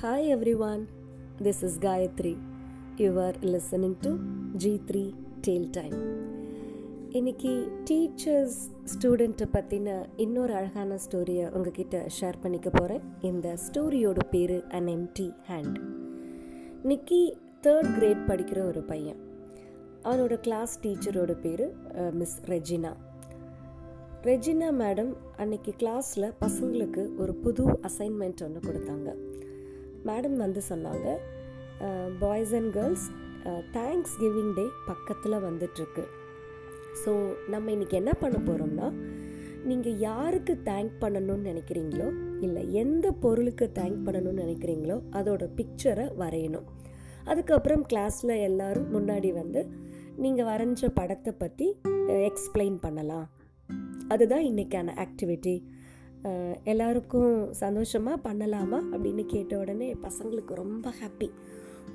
Hi everyone, this is Gayatri. You are listening to G3 Tail Time. இன்னைக்கு teachers ஸ்டூடெண்ட்டை பற்றின இன்னொரு அழகான ஸ்டோரியை உங்ககிட்ட ஷேர் பண்ணிக்க போகிறேன் இந்த ஸ்டோரியோட பேர் an empty hand Nikki third grade படிக்கிற ஒரு பையன். அவனோட கிளாஸ் டீச்சரோட பேர் மிஸ் ரெஜினா. ரெஜினா மேடம் அன்னைக்கு கிளாஸில் பசங்களுக்கு ஒரு புது அசைன்மெண்ட் ஒன்று கொடுத்தாங்க. மேடம் வந்து சொன்னாங்க boys and girls Thanksgiving day பக்கத்தில் வந்துட்டுருக்கு. ஸோ நம்ம இன்றைக்கி என்ன பண்ண போகிறோம்னா நீங்கள் யாருக்கு தேங்க் பண்ணணும்னு நினைக்கிறீங்களோ இல்லை எந்த பொருளுக்கு தேங்க் பண்ணணும்னு நினைக்கிறீங்களோ அதோட பிக்சரை வரையணும். அதுக்கப்புறம் கிளாஸில் எல்லோரும் முன்னாடி வந்து நீங்கள் வரைஞ்ச படத்தை பற்றி எக்ஸ்பிளைன் பண்ணலாம். அதுதான் இன்றைக்கான ஆக்டிவிட்டி எல்லாருக்கும் சந்தோஷமாக பண்ணலாமா அப்படின்னு கேட்ட உடனே பசங்களுக்கு ரொம்ப ஹாப்பி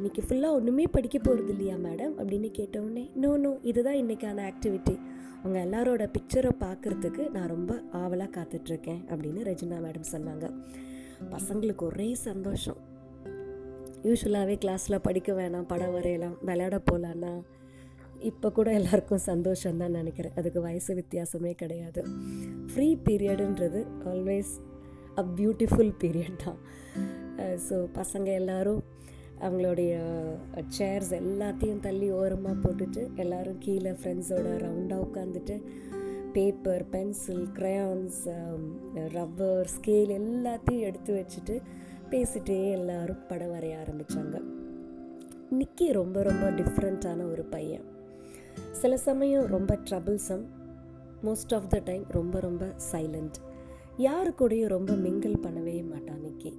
இன்றைக்கி ஃபுல்லாக ஒன்றுமே படிக்க போகிறது இல்லையா மேடம் அப்படின்னு கேட்ட உடனே நோ நோ இதுதான் இன்றைக்கான ஆக்டிவிட்டி அவங்க எல்லாரோட பிக்சரை பார்க்குறதுக்கு நான் ரொம்ப ஆவலாக காத்துட்ருக்கேன் அப்படின்னு ரஜினா மேடம் சொன்னாங்க. பசங்களுக்கு ஒரே சந்தோஷம். யூஸ்வலாகவே கிளாஸில் படிக்க வேணாம் படம் வரையலாம் விளையாட போகலான்னா இப்போ கூட எல்லாருக்கும் சந்தோஷம் தான் நினைக்கிறேன். அதுக்கு வயசு வித்தியாசமே கிடையாது. ஃப்ரீ பீரியடுன்றது ஆல்வேஸ் அ பியூட்டிஃபுல் பீரியட் தான். ஸோ பசங்க எல்லோரும் அவங்களுடைய சேர்ஸ் எல்லாத்தையும் தள்ளி ஓரமாக போட்டுட்டு எல்லோரும் கீழே ஃப்ரெண்ட்ஸோட ரவுண்டாக உட்காந்துட்டு paper pencil crayons rubber scale எல்லாத்தையும் எடுத்து வச்சுட்டு பேசிகிட்டே எல்லோரும் படம் வரைய ஆரம்பித்தாங்க நிக்கி ரொம்ப ரொம்ப டிஃப்ரெண்ட்டான ஒரு பையன். சில சமயம் ரொம்ப troublesome most of the time ரொம்ப ரொம்ப சைலண்ட் யாரு கூடயும் ரொம்ப மிங்கிள் பண்ணவே மாட்டான் நிக்கி.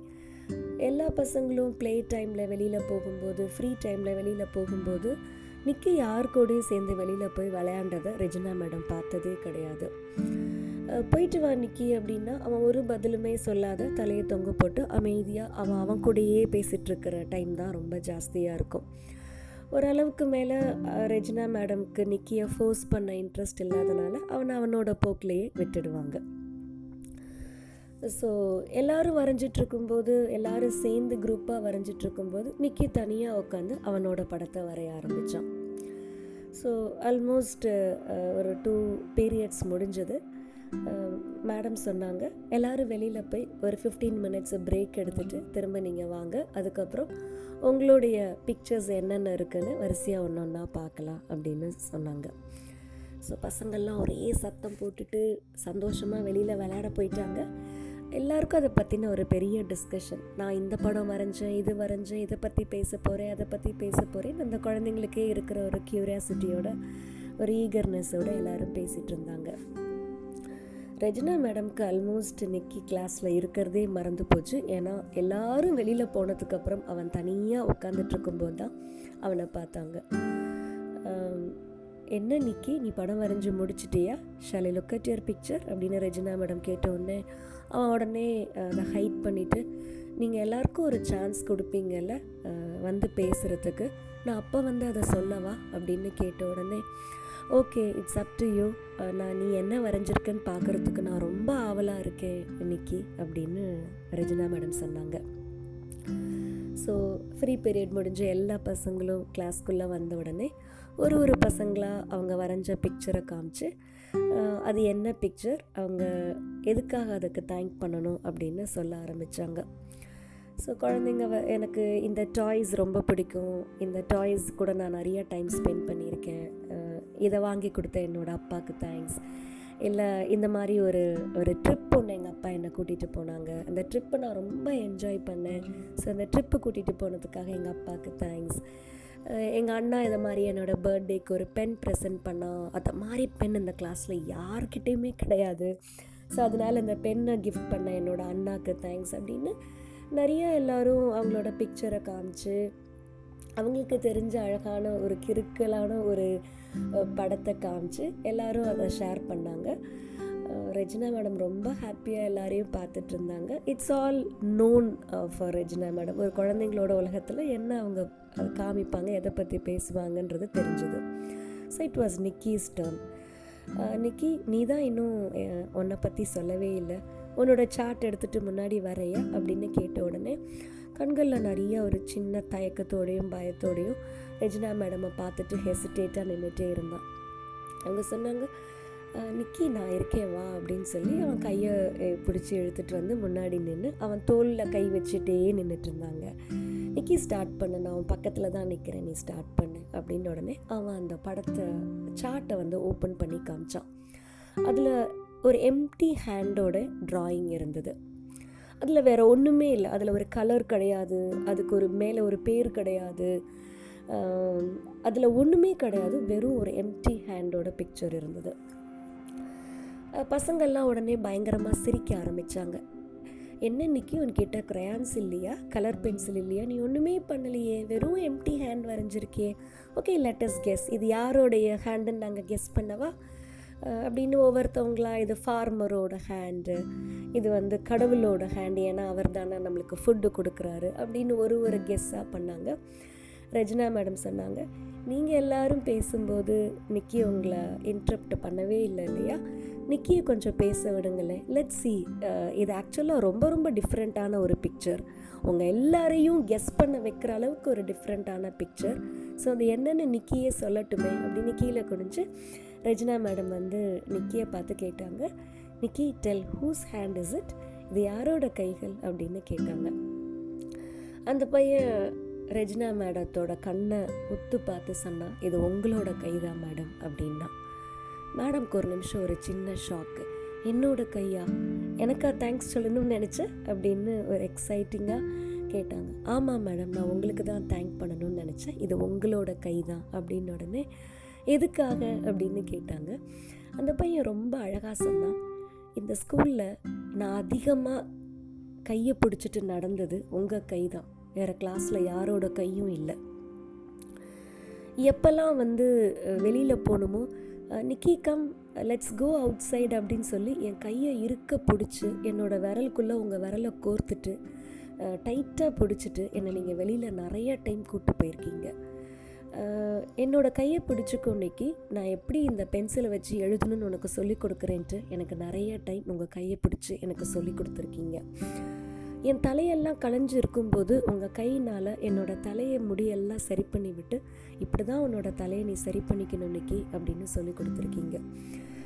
எல்லா பசங்களும் ப்ளே டைமில் வெளியில் போகும்போது ஃப்ரீ டைமில் வெளியில் போகும்போது நிக்கி யார் கூடயும் சேர்ந்து வெளியில் போய் விளையாண்டதை ரெஜினா மேடம் பார்த்ததே கிடையாது. போயிட்டு வா நிக்கி அப்படின்னா அவன் ஒரு பதிலுமே சொல்லாத தலையை தொங்க போட்டு அமைதியாக அவன் அவன் கூடயே பேசிகிட்டு இருக்கிற டைம் தான் ரொம்ப ஜாஸ்தியாக இருக்கும். ஓரளவுக்கு மேலே ரெஜினா மேடம்க்கு நிக்கியை ஃபோர்ஸ் பண்ண இன்ட்ரெஸ்ட் இல்லாதனால அவனை அவனோட போக்கிலேயே விட்டுடுவாங்க. ஸோ எல்லோரும் வரைஞ்சிட்ருக்கும்போது எல்லோரும் சேர்ந்து குரூப்பாக வரைஞ்சிட்ருக்கும்போது நிக்கி தனியாக உட்காந்து அவனோட படத்தை வரைய ஆரம்பித்தான் ஸோ ஆல்மோஸ்ட் ஒரு டூ பீரியட்ஸ் முடிஞ்சது. மேடம் சொன்னாங்க எல்லோரும் வெளியில் போய் ஒரு ஃபிஃப்டீன் மினிட்ஸ் பிரேக் எடுத்துகிட்டு திரும்ப நீங்கள் வாங்க. அதுக்கப்புறம் உங்களுடைய பிக்சர்ஸ் என்னென்ன இருக்குன்னு வரிசையாக ஒன்று ஒன்றா பார்க்கலாம் அப்படின்னு சொன்னாங்க. ஸோ பசங்கள்லாம் ஒரே சத்தம் போட்டுட்டு சந்தோஷமாக வெளியில் விளையாட போயிட்டாங்க. எல்லாருக்கும் அதை பற்றின ஒரு பெரிய டிஸ்கஷன் நான் இந்த படம் வரைஞ்சேன் இது வரைஞ்சேன் இதை பற்றி பேச போகிறேன் அதை பற்றி பேச போகிறேன் அந்த குழந்தைங்களுக்கே இருக்கிற ஒரு க்யூரியாசிட்டியோட ஒரு ஈகர்னஸோடு எல்லோரும் பேசிகிட்டு இருந்தாங்க. ரெஜினா மேடம்க்கு ஆல்மோஸ்ட் இன்னைக்கு கிளாஸில் இருக்கிறதே மறந்து போச்சு. ஏன்னா எல்லாரும் வெளியில் போனதுக்கப்புறம் அவன் தனியாக உட்காந்துட்டு இருக்கும்போது தான் அவனை பார்த்தாங்க. என்ன நிக்கி? நீ படம் வரைஞ்சி முடிச்சிட்டியா? Shall I look at your picture அப்படின்னு ரெஜினா மேடம் கேட்ட உடனே அவன் உடனே அதை ஹைட் பண்ணிவிட்டு நீங்கள் எல்லாருக்கும் ஒரு சான்ஸ் கொடுப்பீங்கல்ல வந்து பேசுகிறதுக்கு நான் அப்போ வந்து அதை சொல்லவா? அப்படின்னு கேட்ட உடனே okay it's up to you நான் நீ என்ன வரைஞ்சிருக்கேன்னு பார்க்குறதுக்கு நான் ரொம்ப ஆவலாக இருக்கேன் இன்னைக்கு அப்படின்னு ரஜினா மேடம் சொன்னாங்க. ஸோ ஃப்ரீ பீரியட் முடிஞ்ச எல்லா பசங்களும் கிளாஸ்க்குள்ளே வந்த உடனே ஒரு ஒரு பசங்களாக அவங்க வரைஞ்ச பிக்சரை காமிச்சு அது என்ன பிக்சர் அவங்க எதுக்காக அதுக்கு தேங்க் பண்ணணும் அப்படின்னு சொல்ல ஆரம்பித்தாங்க ஸோ குழந்தைங்க எனக்கு இந்த டாய்ஸ் ரொம்ப பிடிக்கும். இந்த டாய்ஸ் கூட நான் நிறைய டைம் ஸ்பெண்ட் பண்ணியிருக்கேன். இதை வாங்கி கொடுத்த என்னோடய அப்பாவுக்கு தேங்க்ஸ் இல்லை இந்த மாதிரி ஒரு ஒரு ட்ரிப் ஒன்று எங்கள் அப்பா என்னை கூட்டிகிட்டு போனாங்க. அந்த ட்ரிப்பை நான் ரொம்ப என்ஜாய் பண்ணேன். ஸோ அந்த ட்ரிப்பு கூட்டிகிட்டு போனதுக்காக எங்கள் அப்பாவுக்கு தேங்க்ஸ் எங்கள் அண்ணா இதை மாதிரி என்னோடய பர்த்டேக்கு ஒரு பென் ப்ரெசென்ட் பண்ணால் அதை மாதிரி பென் இந்த கிளாஸில் யார்கிட்டேயுமே கிடையாது. ஸோ அதனால் இந்த பெண்ணை கிஃப்ட் பண்ண என்னோடய அண்ணாவுக்கு தேங்க்ஸ் அப்படின்னு நிறைய எல்லோரும் அவங்களோட பிக்சரை காமிச்சு அவங்களுக்கு தெரிஞ்ச அழகான ஒரு கிறுக்கலான ஒரு படத்தை காமிச்சு எல்லோரும் அதை ஷேர் பண்ணாங்க. ரெஜினா மேடம் ரொம்ப ஹாப்பியாக எல்லாரையும் பார்த்துட்டு இருந்தாங்க. It's all known for Regina madam. ஒரு குழந்தைங்களோட உலகத்தில் என்ன அவங்க காமிப்பாங்க எதை பற்றி பேசுவாங்கன்றது தெரிஞ்சுது. So it was Nikki's turn Nikki நீ தான் இன்னும் உன்னை பற்றி சொல்லவே இல்லை. உன்னோட சார்ட் எடுத்துகிட்டு முன்னாடி வரைய அப்படின்னு கேட்ட உடனே கண்களில் நிறைய ஒரு சின்ன தயக்கத்தோடையும் பயத்தோடையும் ரெஜினா மேடமை பார்த்துட்டு ஹெசிடேட்டாக நின்றுட்டே இருந்தான். அவங்க சொன்னாங்க நிக்கி நான் இருக்கேன் வா அப்படின்னு சொல்லி அவன் கையை பிடிச்சி இழுத்துட்டு வந்து முன்னாடி நின்று அவன் தோலில் கை வச்சுட்டே நின்றுட்டு இருந்தாங்க. நிக்கி ஸ்டார்ட் பண்ணு நான் அவன் பக்கத்தில் தான் நிற்கிறேன் நீ ஸ்டார்ட் பண்ணு அப்படின்னு உடனே அவன் அந்த படத்தை சார்ட்டை வந்து ஓப்பன் பண்ணி காமிச்சான். அதில் ஒரு எம்டி ஹேண்டோட ட்ராயிங் இருந்தது. அதில் வேறு ஒன்றுமே இல்லை. அதில் ஒரு கலர் கிடையாது. அதுக்கு ஒரு மேலே ஒரு பேர் கிடையாது. அதில் ஒன்றுமே கிடையாது. வெறும் ஒரு எம்டி ஹேண்டோட பிக்சர் இருந்தது. பசங்கள்லாம் உடனே பயங்கரமாக சிரிக்க ஆரம்பித்தாங்க என்ன உன்கிட்ட க்ரையான்ஸ் இல்லையா? கலர் பென்சில் இல்லையா? நீ ஒன்றுமே பண்ணலையே. வெறும் எம்டி ஹேண்ட் வரைஞ்சிருக்கே ஓகே லெட்டஸ் கெஸ் இது யாரோடைய ஹேண்டுன்னு நாங்கள் கெஸ் பண்ணவா? அப்படின்னு ஒவ்வொருத்தவங்களா இது ஃபார்மரோட ஹேண்டு இது வந்து கடவுளோட ஹேண்டு ஏன்னா அவர் தானே நம்மளுக்கு ஃபுட்டு கொடுக்குறாரு அப்படின்னு ஒரு ஒரு கெஸ்ஸாக பண்ணாங்க. ரஜினா மேடம் சொன்னாங்க நீங்கள் எல்லாரும் பேசும்போது நிக்கி உங்களை இன்ட்ரப்ட் பண்ணவே இல்லை இல்லையா? நிக்கியை கொஞ்சம் பேச விடுங்களேன். லெட் சி இது ஆக்சுவலாக ரொம்ப ரொம்ப டிஃப்ரெண்ட்டான ஒரு பிக்சர் உங்கள் எல்லாரையும் கெஸ் பண்ண வைக்கிற அளவுக்கு ஒரு டிஃப்ரெண்ட்டான பிக்சர் ஸோ அது என்னென்னு நிக்கியே சொல்லட்டுமே அப்படின்னு கீழே குனிஞ்சு ரெஜினா மேடம் வந்து நிக்கியை பார்த்து கேட்டாங்க. Nikki tell whose hand is it இது யாரோட கைகள் அப்படின்னு கேட்டாங்க. அந்த பையன் ரெஜினா மேடத்தோட கண்ணை ஒத்து பார்த்து சொன்னான் இது உங்களோட கைதான் மேடம் அப்படின்னா. மேடம்க்கு ஒரு நிமிஷம் ஒரு சின்ன ஷாக்கு என்னோட கையா? எனக்கா தேங்க்ஸ் சொல்லணும்னு நினச்சேன் அப்படின்னு ஒரு எக்ஸைட்டிங்காக கேட்டாங்க. ஆமாம் மேடம் நான் உங்களுக்கு தான் தேங்க் பண்ணணும்னு நினச்சேன். இது உங்களோட கை தான் அப்படின்னு உடனே எதுக்காக அப்படின்னு கேட்டாங்க. அந்த பையன் ரொம்ப அழகாக சொன்னான் இந்த ஸ்கூலில் நான் அதிகமாக கையை பிடிச்சிட்டு நடந்தது உங்கள் கை தான் வேறு கிளாஸில் யாரோட கையும் இல்லை. எப்போல்லாம் வந்து வெளியில் போகணுமோ Nikki come let's go outside அப்படின்னு சொல்லி என் கையை இருக்க பிடிச்சி என்னோட விரலுக்குள்ளே உங்கள் விரலை கோர்த்துட்டு டைட்டாக பிடிச்சிட்டு என்னை நீங்கள் வெளியில் நிறைய டைம் கூப்பிட்டு போயிருக்கீங்க. என்னோடய என்னோட கையை பிடிச்சிக்கோ இன்னைக்கு. நான் எப்படி இந்த பென்சிலை வச்சு எழுதணும்னு உனக்கு சொல்லி கொடுக்குறேன்ட்டு எனக்கு நிறைய டைம் உங்கள் கையை பிடிச்சி எனக்கு சொல்லி கொடுத்துருக்கீங்க. என் தலையெல்லாம் களைஞ்சு இருக்கும்போது உங்கள் கையினால் என்னோட தலையை முடியெல்லாம் சரி பண்ணி விட்டு இப்படி தான் உன்னோட தலையை நீ சரி பண்ணிக்கணும் இன்னைக்கு அப்படின்னு சொல்லி கொடுத்துருக்கீங்க.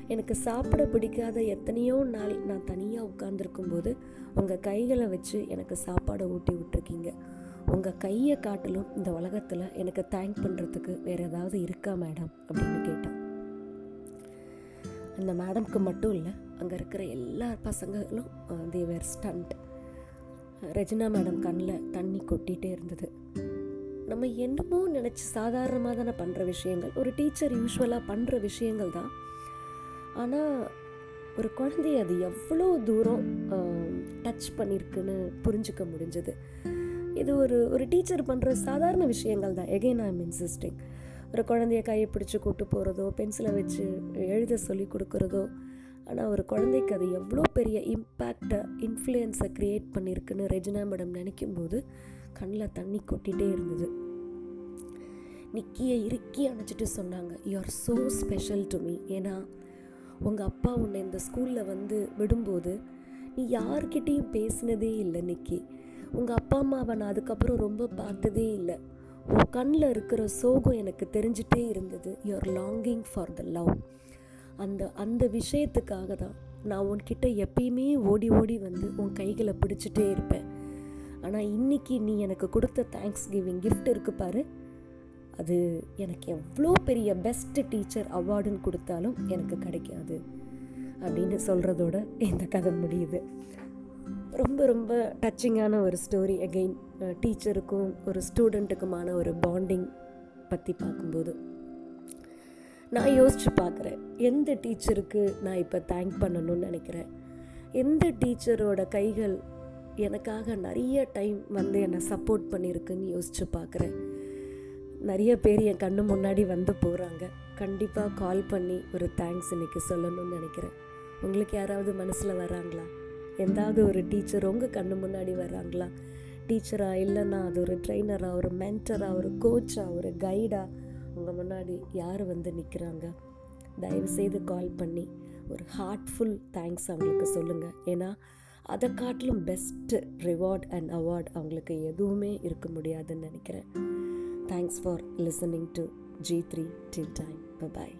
எனக்கு சாப்பிட பிடிக்காத எத்தனையோ நாள் நான் தனியாக உட்காந்துருக்கும்போது உங்கள் கைகளை வச்சு எனக்கு சாப்பாடை ஊட்டி விட்டுருக்கீங்க. உங்கள் கையை காட்டிலும் இந்த உலகத்தில் எனக்கு தேங்க் பண்ணுறதுக்கு வேறு ஏதாவது இருக்கா மேடம் அப்படின்னு கேட்டான் அந்த மேடம்க்கு மட்டும் இல்லை அங்கே இருக்கிற எல்லா பசங்களும் uh, they were stunned Regina madam கண்ணில் தண்ணி கொட்டிகிட்டே இருந்தது. நம்ம என்னமோ நினச்சி சாதாரணமாக தானே பண்ணுற விஷயங்கள். ஒரு டீச்சர் யூஸ்வலாக பண்ணுற விஷயங்கள் தான். ஆனால் ஒரு குழந்தைய அது எவ்வளோ தூரம் uh, டச் பண்ணியிருக்குன்னு புரிஞ்சுக்க முடிஞ்சது. இது ஒரு ஒரு டீச்சர் பண்ணுற சாதாரண விஷயங்கள் தான். எகைன் எம் இன்சிஸ்டிங் ஒரு குழந்தைய கையை பிடிச்சி கூட்டு போகிறதோ பென்சிலை வச்சு எழுத சொல்லி கொடுக்குறதோ ஆனால் ஒரு குழந்தைக்கு அது எவ்வளோ பெரிய இம்பேக்டை இன்ஃப்ளூயன்ஸை க்ரியேட் பண்ணியிருக்குன்னு ரெஜினா மேடம் நினைக்கும் போது கண்ணில் தண்ணி கொட்டிகிட்டே இருந்தது. நிக்கியை இறுக்கி அணைச்சிட்டு சொன்னாங்க you are so special to me ஏன்னா உங்கள் அப்பா உன்னை இந்த ஸ்கூலில் வந்து விடும்போது நீ யார்கிட்டேயும் பேசினதே இல்லை நிக்கி. உங்கள் அப்பா அம்மாவை நான் அதுக்கப்புறம் ரொம்ப பார்த்ததே இல்லை. உன் கண்ணில் இருக்கிற சோகம் எனக்கு தெரிஞ்சிட்டே இருந்தது. Your are longing for the love அந்த அந்த விஷயத்துக்காக தான் நான் உன்கிட்ட எப்பயுமே ஓடி ஓடி வந்து உன் கைகளை பிடிச்சிட்டே இருப்பேன். ஆனால் இன்னைக்கு நீ எனக்கு கொடுத்த தேங்க்ஸ் கிவிங் கிஃப்ட் இருக்கு பாரு. அது எனக்கு எவ்வளோ பெரிய பெஸ்ட் டீச்சர் அவார்டுன்னு கொடுத்தாலும் எனக்கு கிடைக்காது. அப்படின்னு சொல்கிறதோட இந்த கதை முடியுது. ரொம்ப ரொம்ப டச்சிங்கான ஒரு ஸ்டோரி அகெயின் டீச்சருக்கும் ஒரு ஸ்டூடெண்ட்டுக்குமான ஒரு பாண்டிங் பற்றி பார்க்கும்போது நான் யோசித்து பார்க்குறேன். எந்த டீச்சருக்கு நான் இப்போ தேங்க் பண்ணணும்னு நினைக்கிறேன்? எந்த டீச்சரோட கைகள் எனக்காக நிறைய டைம் வந்து என்னை சப்போர்ட் பண்ணியிருக்குன்னு யோசித்து பார்க்குறேன். நிறைய பேர் என் கண்ணு முன்னாடி வந்து போகிறாங்க கண்டிப்பாக கால் பண்ணி ஒரு தேங்க்ஸ் இன்றைக்கி சொல்லணும்னு நினைக்கிறேன். உங்களுக்கு யாராவது மனசில் வராங்களா? எந்தாவது ஒரு டீச்சர் உங்கள் கண்ணு முன்னாடி வர்றாங்களா? டீச்சராக இல்லைன்னா அது ஒரு ட்ரைனராக ஒரு மென்டராக ஒரு கோச்சாக ஒரு கைடாக உங்கள் முன்னாடி யார் வந்து நிற்கிறாங்க தயவுசெய்து கால் பண்ணி ஒரு ஹார்ட்ஃபுல் தேங்க்ஸ் அவங்களுக்கு சொல்லுங்கள் ஏன்னா அதை காட்டிலும் பெஸ்ட்டு ரிவார்ட் அண்ட் அவார்ட் அவங்களுக்கு எதுவுமே இருக்க முடியாதுன்னு நினைக்கிறேன். Thanks for listening to G three tail time bye